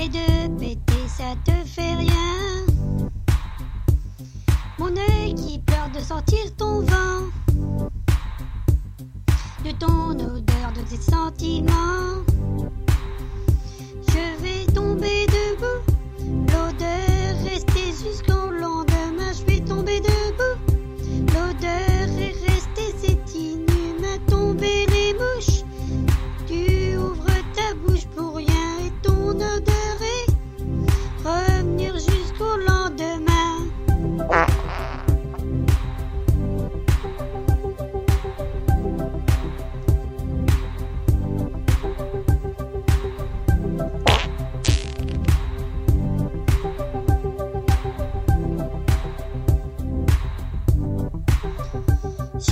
Et de péter, ça te fait rien. Mon œil qui pleure de sentir ton vent. De ton odeur, de tes sentiments.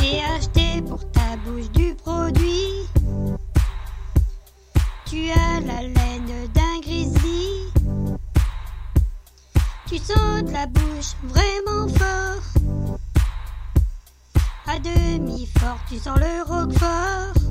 J'ai acheté pour ta bouche du produit. Tu as la laine d'un grizzly. Tu de la bouche vraiment fort. À demi fort, tu sens le roquefort.